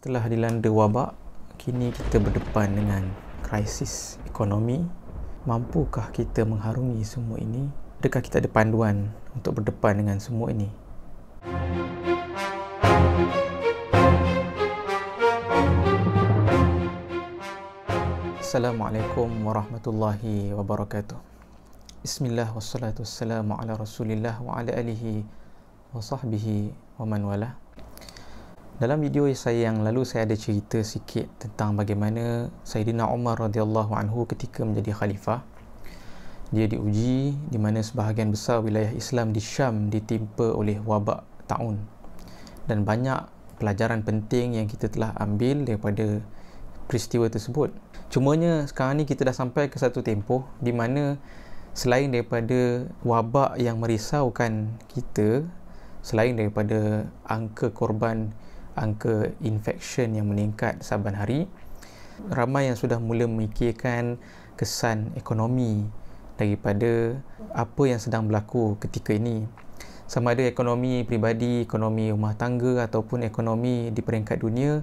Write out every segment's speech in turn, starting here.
Setelah dilanda wabak, kini kita berdepan dengan krisis ekonomi. Mampukah kita mengharungi semua ini? Adakah kita ada panduan untuk berdepan dengan semua ini? Assalamualaikum warahmatullahi wabarakatuh. Bismillah wassalatu wassalamu ala rasulillah wa ala alihi wa sahbihi wa man wala. Dalam video saya yang lalu saya ada cerita sikit tentang bagaimana Sayyidina Umar radhiyallahu anhu ketika menjadi khalifah dia diuji di mana sebahagian besar wilayah Islam di Syam ditimpa oleh wabak taun dan banyak pelajaran penting yang kita telah ambil daripada peristiwa tersebut. Cumanya sekarang ni kita dah sampai ke satu tempoh di mana selain daripada wabak yang merisaukan kita, selain daripada angka korban angka infection yang meningkat saban hari ramai yang sudah mula memikirkan kesan ekonomi daripada apa yang sedang berlaku ketika ini. Sama ada ekonomi pribadi, ekonomi rumah tangga ataupun ekonomi di peringkat dunia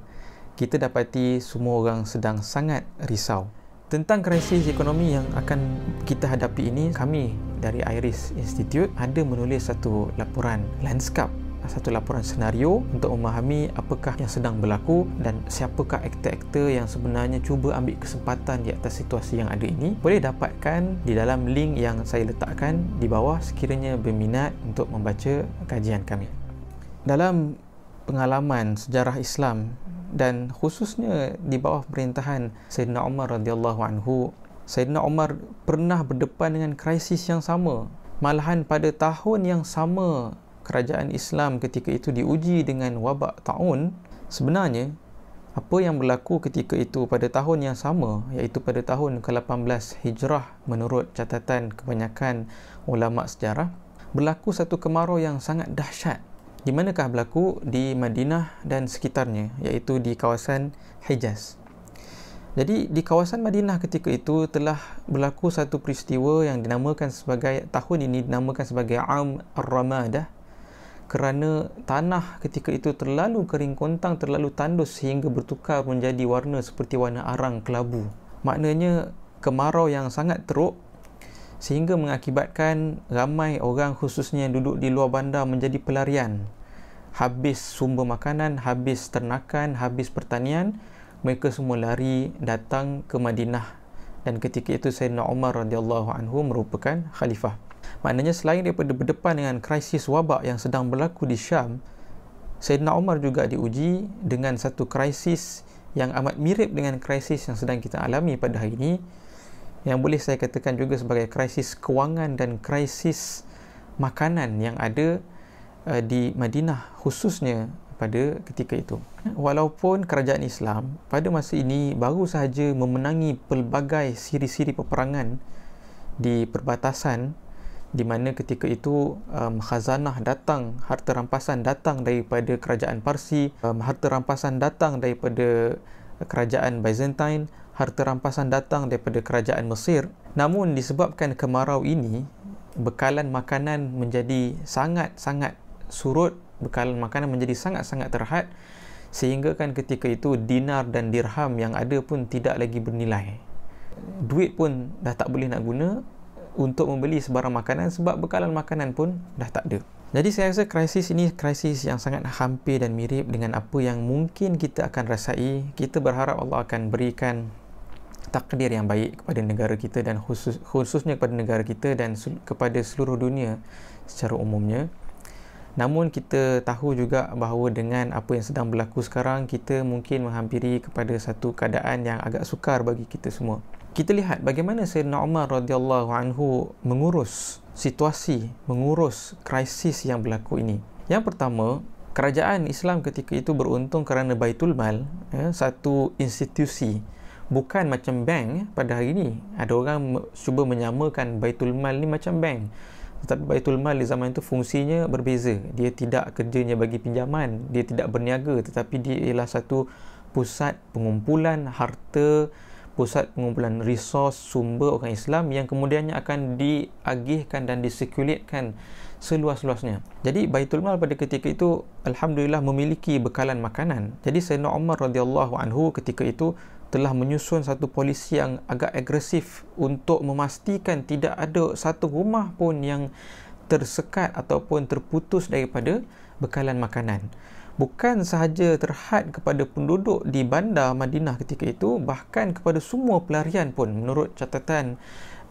kita dapati semua orang sedang sangat risau. Tentang krisis ekonomi yang akan kita hadapi ini kami dari Iris Institute ada menulis satu laporan landscape satu laporan senario untuk memahami apakah yang sedang berlaku dan siapakah aktor-aktor yang sebenarnya cuba ambil kesempatan di atas situasi yang ada ini boleh dapatkan di dalam link yang saya letakkan di bawah sekiranya berminat untuk membaca kajian kami. Dalam pengalaman sejarah Islam dan khususnya di bawah pemerintahan Sayyidina Umar radhiyallahu anhu Sayyidina Umar pernah berdepan dengan krisis yang sama malahan pada tahun yang sama kerajaan Islam ketika itu diuji dengan wabak taun sebenarnya apa yang berlaku ketika itu pada tahun yang sama iaitu pada tahun ke-18 Hijrah menurut catatan kebanyakan ulama sejarah berlaku satu kemarau yang sangat dahsyat. Di manakah berlaku? Di Madinah dan sekitarnya iaitu di kawasan Hijaz. Jadi di kawasan Madinah ketika itu telah berlaku satu peristiwa yang dinamakan sebagai tahun ini dinamakan sebagai Am Ar-Ramadah kerana tanah ketika itu terlalu kering kontang, terlalu tandus sehingga bertukar menjadi warna seperti warna arang kelabu. Maknanya kemarau yang sangat teruk sehingga mengakibatkan ramai orang khususnya yang duduk di luar bandar menjadi pelarian. Habis sumber makanan, habis ternakan, habis pertanian, mereka semua lari datang ke Madinah dan ketika itu Sayyidina Umar radhiyallahu anhu merupakan khalifah. Maknanya selain daripada berdepan dengan krisis wabak yang sedang berlaku di Syam, Sayyidina Umar juga diuji dengan satu krisis yang amat mirip dengan krisis yang sedang kita alami pada hari ini yang boleh saya katakan juga sebagai krisis kewangan dan krisis makanan yang ada uh, di Madinah khususnya pada ketika itu. Walaupun kerajaan Islam pada masa ini baru sahaja memenangi pelbagai siri-siri peperangan di perbatasan di mana ketika itu um, khazanah datang, harta rampasan datang daripada kerajaan Parsi, um, harta rampasan datang daripada kerajaan Byzantine, harta rampasan datang daripada kerajaan Mesir. Namun disebabkan kemarau ini, bekalan makanan menjadi sangat-sangat surut, bekalan makanan menjadi sangat-sangat terhad sehingga kan ketika itu dinar dan dirham yang ada pun tidak lagi bernilai. Duit pun dah tak boleh nak guna, untuk membeli sebarang makanan sebab bekalan makanan pun dah tak ada. Jadi saya rasa krisis ini krisis yang sangat hampir dan mirip dengan apa yang mungkin kita akan rasai. Kita berharap Allah akan berikan takdir yang baik kepada negara kita dan khusus, khususnya kepada negara kita dan kepada seluruh dunia secara umumnya. Namun kita tahu juga bahawa dengan apa yang sedang berlaku sekarang kita mungkin menghampiri kepada satu keadaan yang agak sukar bagi kita semua kita lihat bagaimana Sayyidina Umar radhiyallahu anhu mengurus situasi, mengurus krisis yang berlaku ini. Yang pertama, kerajaan Islam ketika itu beruntung kerana Baitul Mal, ya, satu institusi bukan macam bank pada hari ini. Ada orang cuba menyamakan Baitul Mal ni macam bank. Tetapi Baitul Mal di zaman itu fungsinya berbeza. Dia tidak kerjanya bagi pinjaman, dia tidak berniaga tetapi dia ialah satu pusat pengumpulan harta pusat pengumpulan resos sumber orang Islam yang kemudiannya akan diagihkan dan disirkulatkan seluas-luasnya. Jadi Baitul Mal pada ketika itu alhamdulillah memiliki bekalan makanan. Jadi Sayyidina Umar radhiyallahu anhu ketika itu telah menyusun satu polisi yang agak agresif untuk memastikan tidak ada satu rumah pun yang tersekat ataupun terputus daripada bekalan makanan bukan sahaja terhad kepada penduduk di bandar Madinah ketika itu bahkan kepada semua pelarian pun. Menurut catatan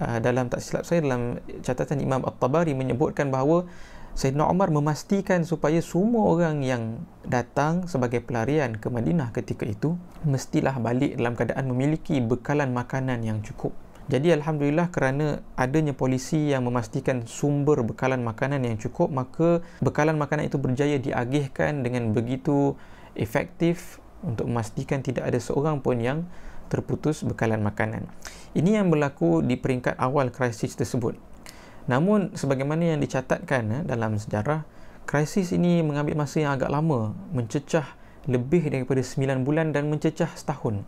uh, dalam tak silap saya dalam catatan Imam At-Tabari menyebutkan bahawa Sayyidina Umar memastikan supaya semua orang yang datang sebagai pelarian ke Madinah ketika itu mestilah balik dalam keadaan memiliki bekalan makanan yang cukup jadi Alhamdulillah kerana adanya polisi yang memastikan sumber bekalan makanan yang cukup maka bekalan makanan itu berjaya diagihkan dengan begitu efektif untuk memastikan tidak ada seorang pun yang terputus bekalan makanan. Ini yang berlaku di peringkat awal krisis tersebut. Namun sebagaimana yang dicatatkan eh, dalam sejarah, krisis ini mengambil masa yang agak lama, mencecah lebih daripada 9 bulan dan mencecah setahun.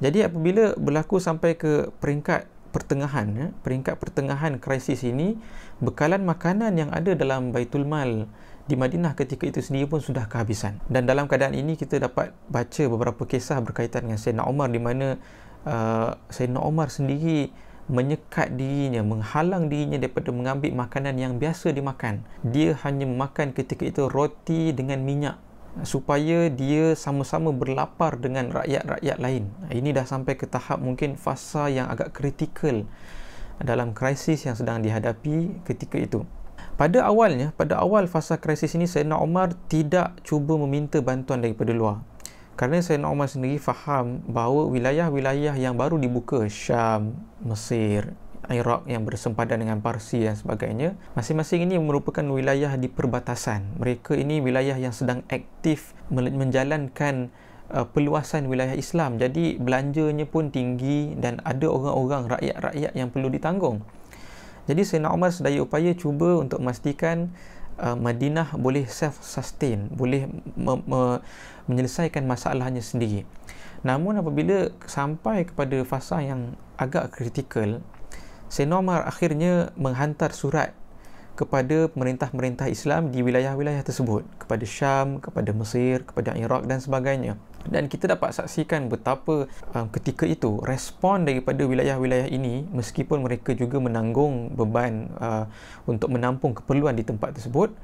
Jadi apabila berlaku sampai ke peringkat pertengahan, ya, peringkat pertengahan krisis ini, bekalan makanan yang ada dalam Baitul Mal di Madinah ketika itu sendiri pun sudah kehabisan. Dan dalam keadaan ini kita dapat baca beberapa kisah berkaitan dengan Sayyidina Umar di mana uh, Sayyidina Umar sendiri menyekat dirinya, menghalang dirinya daripada mengambil makanan yang biasa dimakan. Dia hanya memakan ketika itu roti dengan minyak supaya dia sama-sama berlapar dengan rakyat-rakyat lain. Ini dah sampai ke tahap mungkin fasa yang agak kritikal dalam krisis yang sedang dihadapi ketika itu. Pada awalnya, pada awal fasa krisis ini Sayyidina Umar tidak cuba meminta bantuan daripada luar. Kerana Sayyidina Umar sendiri faham bahawa wilayah-wilayah yang baru dibuka Syam, Mesir, Iraq yang bersempadan dengan Parsi dan sebagainya. Masing-masing ini merupakan wilayah di perbatasan. Mereka ini wilayah yang sedang aktif menjalankan uh, peluasan wilayah Islam. Jadi belanjanya pun tinggi dan ada orang-orang rakyat-rakyat yang perlu ditanggung. Jadi Sayyidina Umar sedaya upaya cuba untuk memastikan uh, Madinah boleh self-sustain, boleh me- me- menyelesaikan masalahnya sendiri. Namun apabila sampai kepada fasa yang agak kritikal, Sayyidina Umar akhirnya menghantar surat kepada pemerintah-pemerintah Islam di wilayah-wilayah tersebut kepada Syam, kepada Mesir, kepada Iraq dan sebagainya. Dan kita dapat saksikan betapa um, ketika itu respon daripada wilayah-wilayah ini meskipun mereka juga menanggung beban uh, untuk menampung keperluan di tempat tersebut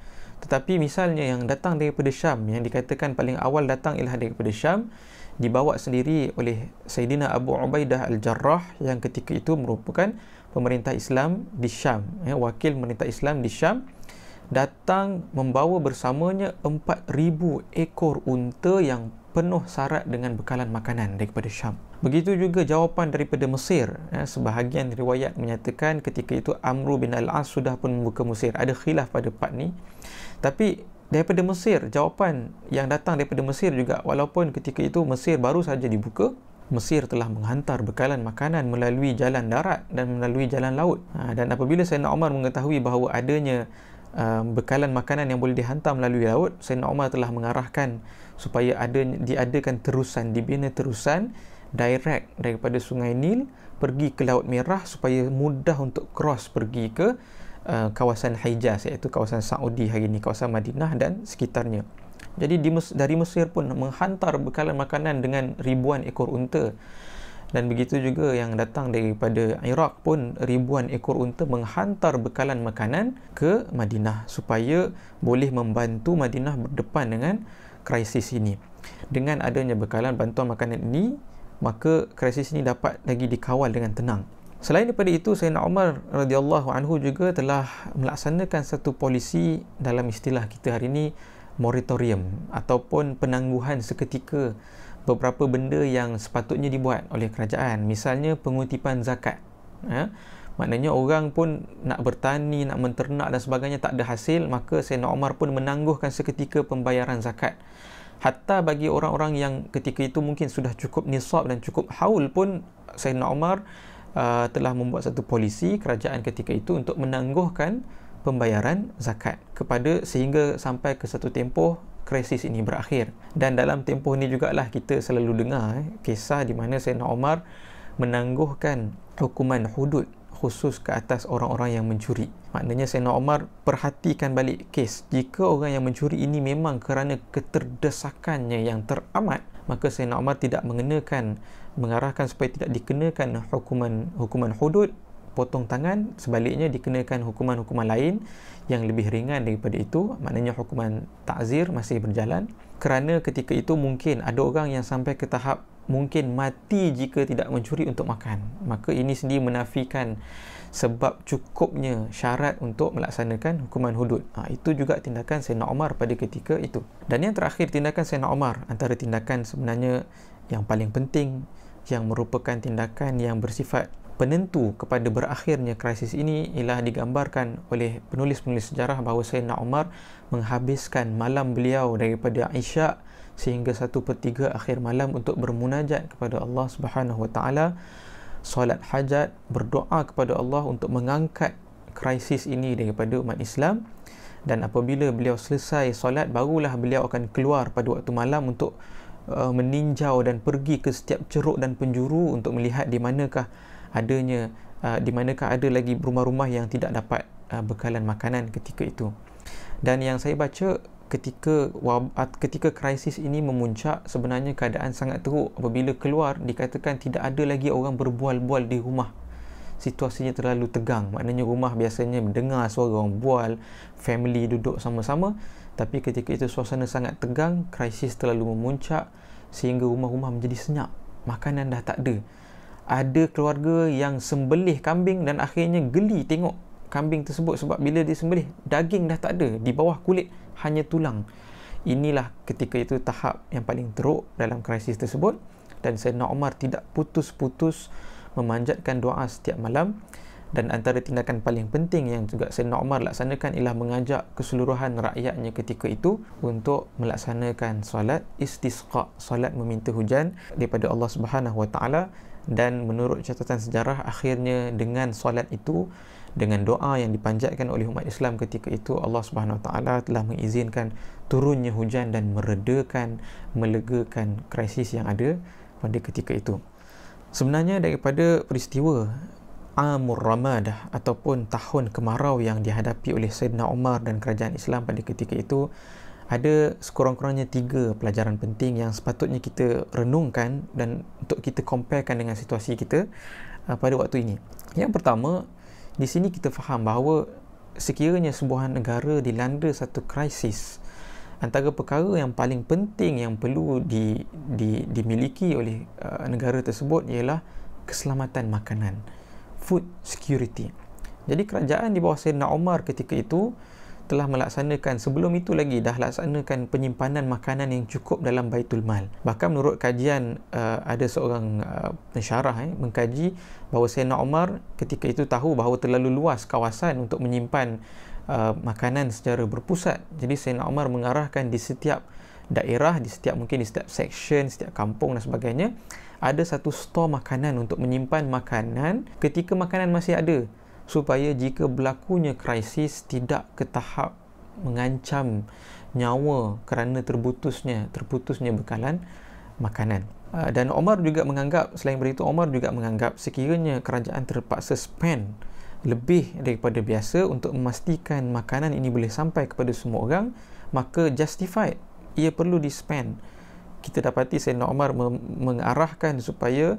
tetapi misalnya yang datang daripada Syam yang dikatakan paling awal datang ialah daripada Syam dibawa sendiri oleh Sayyidina Abu Ubaidah Al-Jarrah yang ketika itu merupakan pemerintah Islam di Syam ya, wakil pemerintah Islam di Syam datang membawa bersamanya 4000 ekor unta yang penuh syarat dengan bekalan makanan daripada Syam. Begitu juga jawapan daripada Mesir. Ya, sebahagian riwayat menyatakan ketika itu Amru bin Al-As sudah pun membuka Mesir. Ada khilaf pada part ni. Tapi daripada Mesir, jawapan yang datang daripada Mesir juga walaupun ketika itu Mesir baru saja dibuka, Mesir telah menghantar bekalan makanan melalui jalan darat dan melalui jalan laut. Ha, dan apabila Sayyidina Umar mengetahui bahawa adanya uh, bekalan makanan yang boleh dihantar melalui laut, Sayyidina Umar telah mengarahkan supaya ada diadakan terusan, dibina terusan direct daripada Sungai Nil pergi ke Laut Merah supaya mudah untuk cross pergi ke uh, kawasan Hijaz iaitu kawasan Saudi hari ini, kawasan Madinah dan sekitarnya. Jadi dari Mesir pun menghantar bekalan makanan dengan ribuan ekor unta. Dan begitu juga yang datang daripada Iraq pun ribuan ekor unta menghantar bekalan makanan ke Madinah supaya boleh membantu Madinah berdepan dengan krisis ini. Dengan adanya bekalan bantuan makanan ini, maka krisis ini dapat lagi dikawal dengan tenang. Selain daripada itu, Sayyidina Umar radhiyallahu anhu juga telah melaksanakan satu polisi dalam istilah kita hari ini moratorium ataupun penangguhan seketika beberapa benda yang sepatutnya dibuat oleh kerajaan. Misalnya pengutipan zakat ya maknanya orang pun nak bertani nak menternak dan sebagainya tak ada hasil maka Sayyidina Umar pun menangguhkan seketika pembayaran zakat. Hatta bagi orang-orang yang ketika itu mungkin sudah cukup nisab dan cukup haul pun Sayyidina Umar uh, telah membuat satu polisi kerajaan ketika itu untuk menangguhkan pembayaran zakat kepada sehingga sampai ke satu tempoh krisis ini berakhir dan dalam tempoh ini jugalah kita selalu dengar eh, kisah di mana Sayyidina Omar menangguhkan hukuman hudud khusus ke atas orang-orang yang mencuri. Maknanya Sayyidina Umar perhatikan balik kes. Jika orang yang mencuri ini memang kerana keterdesakannya yang teramat, maka Sayyidina Umar tidak mengenakan mengarahkan supaya tidak dikenakan hukuman hukuman hudud potong tangan sebaliknya dikenakan hukuman-hukuman lain yang lebih ringan daripada itu maknanya hukuman takzir masih berjalan kerana ketika itu mungkin ada orang yang sampai ke tahap mungkin mati jika tidak mencuri untuk makan maka ini sendiri menafikan sebab cukupnya syarat untuk melaksanakan hukuman hudud. Ha, itu juga tindakan Sayyidina Umar pada ketika itu. Dan yang terakhir tindakan Sayyidina Umar antara tindakan sebenarnya yang paling penting yang merupakan tindakan yang bersifat penentu kepada berakhirnya krisis ini ialah digambarkan oleh penulis-penulis sejarah bahawa Sayyidina Umar menghabiskan malam beliau daripada Isyak sehingga satu per tiga akhir malam untuk bermunajat kepada Allah Subhanahu Wa Taala. Solat hajat, berdoa kepada Allah untuk mengangkat krisis ini daripada umat Islam. Dan apabila beliau selesai solat barulah beliau akan keluar pada waktu malam untuk uh, meninjau dan pergi ke setiap ceruk dan penjuru untuk melihat di manakah adanya uh, di manakah ada lagi rumah-rumah yang tidak dapat uh, bekalan makanan ketika itu. Dan yang saya baca ketika ketika krisis ini memuncak sebenarnya keadaan sangat teruk apabila keluar dikatakan tidak ada lagi orang berbual-bual di rumah. Situasinya terlalu tegang. Maknanya rumah biasanya mendengar suara orang bual family duduk sama-sama. Tapi ketika itu suasana sangat tegang krisis terlalu memuncak sehingga rumah-rumah menjadi senyap. Makanan dah tak ada ada keluarga yang sembelih kambing dan akhirnya geli tengok kambing tersebut sebab bila dia sembelih daging dah tak ada di bawah kulit hanya tulang. Inilah ketika itu tahap yang paling teruk dalam krisis tersebut dan Sayyidina Umar tidak putus-putus memanjatkan doa setiap malam. Dan antara tindakan paling penting yang juga Sayyidina Umar laksanakan ialah mengajak keseluruhan rakyatnya ketika itu untuk melaksanakan solat istisqa solat meminta hujan daripada Allah Subhanahu Wa Taala dan menurut catatan sejarah akhirnya dengan solat itu dengan doa yang dipanjatkan oleh umat Islam ketika itu Allah Subhanahu Wa Taala telah mengizinkan turunnya hujan dan meredakan melegakan krisis yang ada pada ketika itu. Sebenarnya daripada peristiwa Amur Ramadah ataupun tahun kemarau yang dihadapi oleh Sayyidina Umar dan kerajaan Islam pada ketika itu ada sekurang-kurangnya tiga pelajaran penting yang sepatutnya kita renungkan dan untuk kita comparekan dengan situasi kita uh, pada waktu ini. Yang pertama, di sini kita faham bahawa sekiranya sebuah negara dilanda satu krisis antara perkara yang paling penting yang perlu di, di, dimiliki oleh uh, negara tersebut ialah keselamatan makanan food security jadi kerajaan di bawah Sayyidina Umar ketika itu telah melaksanakan sebelum itu lagi dah laksanakan penyimpanan makanan yang cukup dalam Baitul Mal. Bahkan menurut kajian uh, ada seorang uh, pensyarah eh, mengkaji bahawa Sayyidina Umar ketika itu tahu bahawa terlalu luas kawasan untuk menyimpan uh, makanan secara berpusat. Jadi Sayyidina Umar mengarahkan di setiap daerah, di setiap mungkin di setiap section, setiap kampung dan sebagainya ada satu stor makanan untuk menyimpan makanan ketika makanan masih ada supaya jika berlakunya krisis tidak ke tahap mengancam nyawa kerana terputusnya terputusnya bekalan makanan. Ah, dan Omar juga menganggap selain itu Omar juga menganggap sekiranya kerajaan terpaksa spend lebih daripada biasa untuk memastikan makanan ini boleh sampai kepada semua orang maka justified ia perlu di spend kita dapati Sayyidina Omar mengarahkan supaya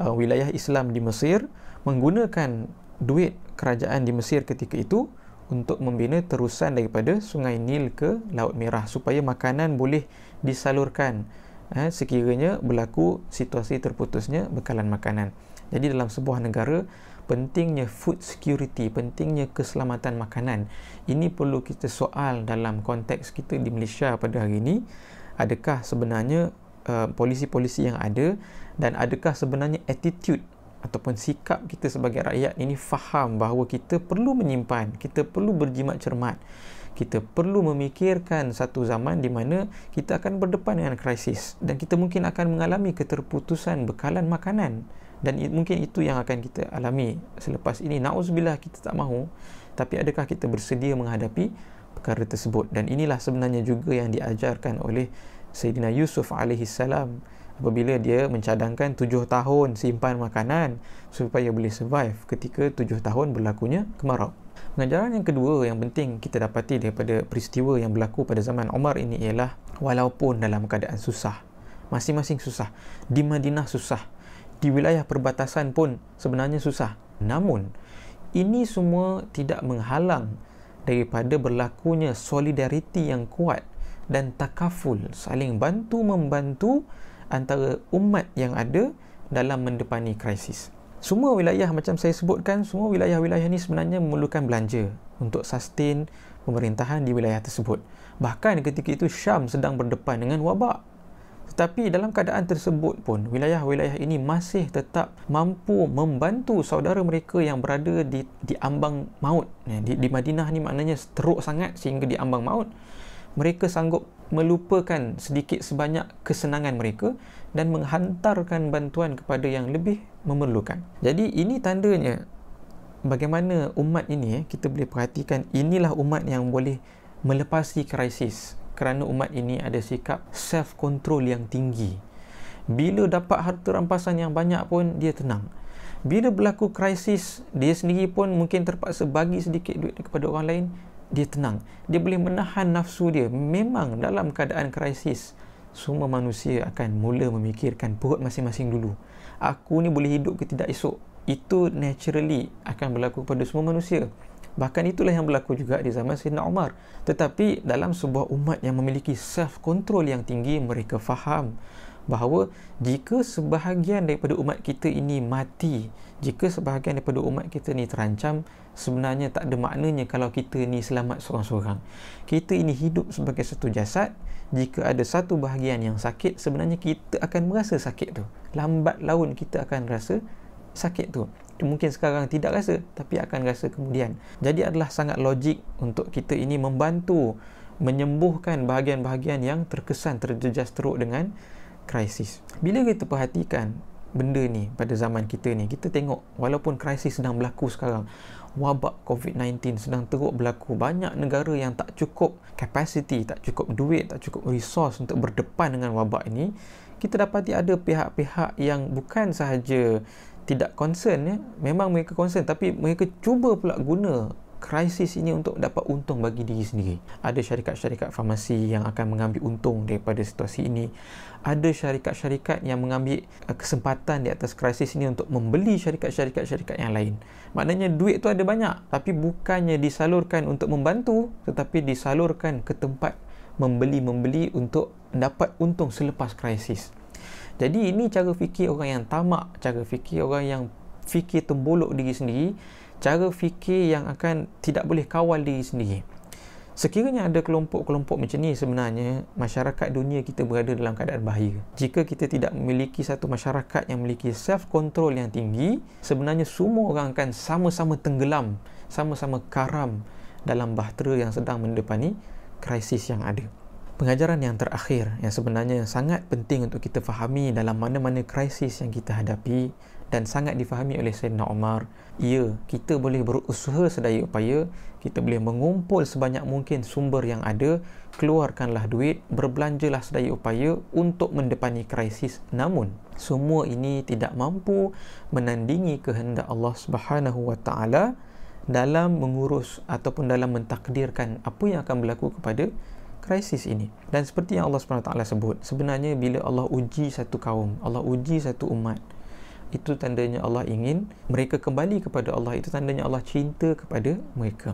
uh, wilayah Islam di Mesir menggunakan duit kerajaan di Mesir ketika itu untuk membina terusan daripada Sungai Nil ke Laut Merah supaya makanan boleh disalurkan eh, sekiranya berlaku situasi terputusnya bekalan makanan. Jadi dalam sebuah negara pentingnya food security, pentingnya keselamatan makanan. Ini perlu kita soal dalam konteks kita di Malaysia pada hari ini. Adakah sebenarnya uh, polisi-polisi yang ada dan adakah sebenarnya attitude ataupun sikap kita sebagai rakyat ini faham bahawa kita perlu menyimpan, kita perlu berjimat cermat. Kita perlu memikirkan satu zaman di mana kita akan berdepan dengan krisis dan kita mungkin akan mengalami keterputusan bekalan makanan dan mungkin itu yang akan kita alami selepas ini. Nauzubillah kita tak mahu tapi adakah kita bersedia menghadapi perkara tersebut dan inilah sebenarnya juga yang diajarkan oleh Sayyidina Yusuf alaihi salam apabila dia mencadangkan tujuh tahun simpan makanan supaya boleh survive ketika tujuh tahun berlakunya kemarau. Pengajaran yang kedua yang penting kita dapati daripada peristiwa yang berlaku pada zaman Umar ini ialah walaupun dalam keadaan susah, masing-masing susah, di Madinah susah, di wilayah perbatasan pun sebenarnya susah. Namun, ini semua tidak menghalang daripada berlakunya solidariti yang kuat dan takaful saling bantu membantu antara umat yang ada dalam mendepani krisis. Semua wilayah macam saya sebutkan, semua wilayah-wilayah ini sebenarnya memerlukan belanja untuk sustain pemerintahan di wilayah tersebut. Bahkan ketika itu Syam sedang berdepan dengan wabak. Tetapi dalam keadaan tersebut pun, wilayah-wilayah ini masih tetap mampu membantu saudara mereka yang berada di di ambang maut. Di, di Madinah ni maknanya teruk sangat sehingga di ambang maut. Mereka sanggup melupakan sedikit sebanyak kesenangan mereka dan menghantarkan bantuan kepada yang lebih memerlukan. Jadi ini tandanya bagaimana umat ini eh, kita boleh perhatikan inilah umat yang boleh melepasi krisis kerana umat ini ada sikap self control yang tinggi. Bila dapat harta rampasan yang banyak pun dia tenang. Bila berlaku krisis dia sendiri pun mungkin terpaksa bagi sedikit duit kepada orang lain dia tenang. Dia boleh menahan nafsu dia. Memang dalam keadaan krisis, semua manusia akan mula memikirkan perut masing-masing dulu. Aku ni boleh hidup ke tidak esok? Itu naturally akan berlaku pada semua manusia. Bahkan itulah yang berlaku juga di zaman Sayyidina Umar. Tetapi dalam sebuah umat yang memiliki self-control yang tinggi, mereka faham bahawa jika sebahagian daripada umat kita ini mati, jika sebahagian daripada umat kita ini terancam, sebenarnya tak ada maknanya kalau kita ini selamat seorang-seorang. Kita ini hidup sebagai satu jasad, jika ada satu bahagian yang sakit, sebenarnya kita akan merasa sakit tu. Lambat laun kita akan rasa sakit tu. Mungkin sekarang tidak rasa, tapi akan rasa kemudian. Jadi adalah sangat logik untuk kita ini membantu menyembuhkan bahagian-bahagian yang terkesan terjejas teruk dengan krisis. Bila kita perhatikan benda ni pada zaman kita ni, kita tengok walaupun krisis sedang berlaku sekarang, wabak COVID-19 sedang teruk berlaku, banyak negara yang tak cukup capacity, tak cukup duit, tak cukup resource untuk berdepan dengan wabak ini, kita dapati ada pihak-pihak yang bukan sahaja tidak concern ya, memang mereka concern tapi mereka cuba pula guna krisis ini untuk dapat untung bagi diri sendiri. Ada syarikat-syarikat farmasi yang akan mengambil untung daripada situasi ini. Ada syarikat-syarikat yang mengambil uh, kesempatan di atas krisis ini untuk membeli syarikat-syarikat-syarikat yang lain. Maknanya duit tu ada banyak tapi bukannya disalurkan untuk membantu tetapi disalurkan ke tempat membeli-membeli untuk dapat untung selepas krisis. Jadi ini cara fikir orang yang tamak, cara fikir orang yang fikir tembolok diri sendiri cara fikir yang akan tidak boleh kawal diri sendiri. Sekiranya ada kelompok-kelompok macam ni sebenarnya masyarakat dunia kita berada dalam keadaan bahaya. Jika kita tidak memiliki satu masyarakat yang memiliki self control yang tinggi, sebenarnya semua orang akan sama-sama tenggelam, sama-sama karam dalam bahtera yang sedang mendepani krisis yang ada. Pengajaran yang terakhir yang sebenarnya sangat penting untuk kita fahami dalam mana-mana krisis yang kita hadapi dan sangat difahami oleh Sayyidina Umar ya kita boleh berusaha sedaya upaya kita boleh mengumpul sebanyak mungkin sumber yang ada keluarkanlah duit berbelanjalah sedaya upaya untuk mendepani krisis. Namun semua ini tidak mampu menandingi kehendak Allah Subhanahu wa taala dalam mengurus ataupun dalam mentakdirkan apa yang akan berlaku kepada krisis ini. Dan seperti yang Allah taala sebut sebenarnya bila Allah uji satu kaum Allah uji satu umat itu tandanya Allah ingin mereka kembali kepada Allah. Itu tandanya Allah cinta kepada mereka.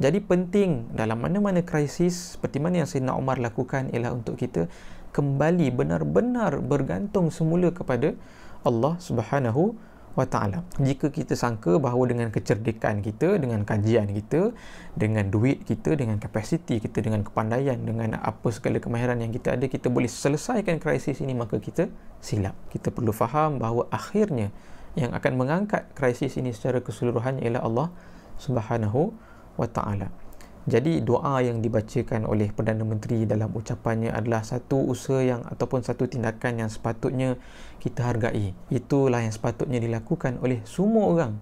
Jadi penting dalam mana-mana krisis seperti mana yang Sayyidina Umar lakukan ialah untuk kita kembali benar-benar bergantung semula kepada Allah Subhanahu wa ta'ala jika kita sangka bahawa dengan kecerdikan kita dengan kajian kita dengan duit kita dengan kapasiti kita dengan kepandaian dengan apa segala kemahiran yang kita ada kita boleh selesaikan krisis ini maka kita silap. Kita perlu faham bahawa akhirnya yang akan mengangkat krisis ini secara keseluruhan ialah Allah Subhanahu wa ta'ala jadi doa yang dibacakan oleh Perdana Menteri dalam ucapannya adalah satu usaha yang ataupun satu tindakan yang sepatutnya kita hargai. Itulah yang sepatutnya dilakukan oleh semua orang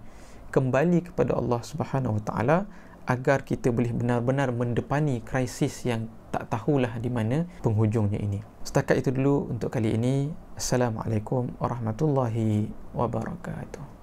kembali kepada Allah Subhanahu Wa Taala agar kita boleh benar-benar mendepani krisis yang tak tahulah di mana penghujungnya ini. Setakat itu dulu untuk kali ini. Assalamualaikum warahmatullahi wabarakatuh.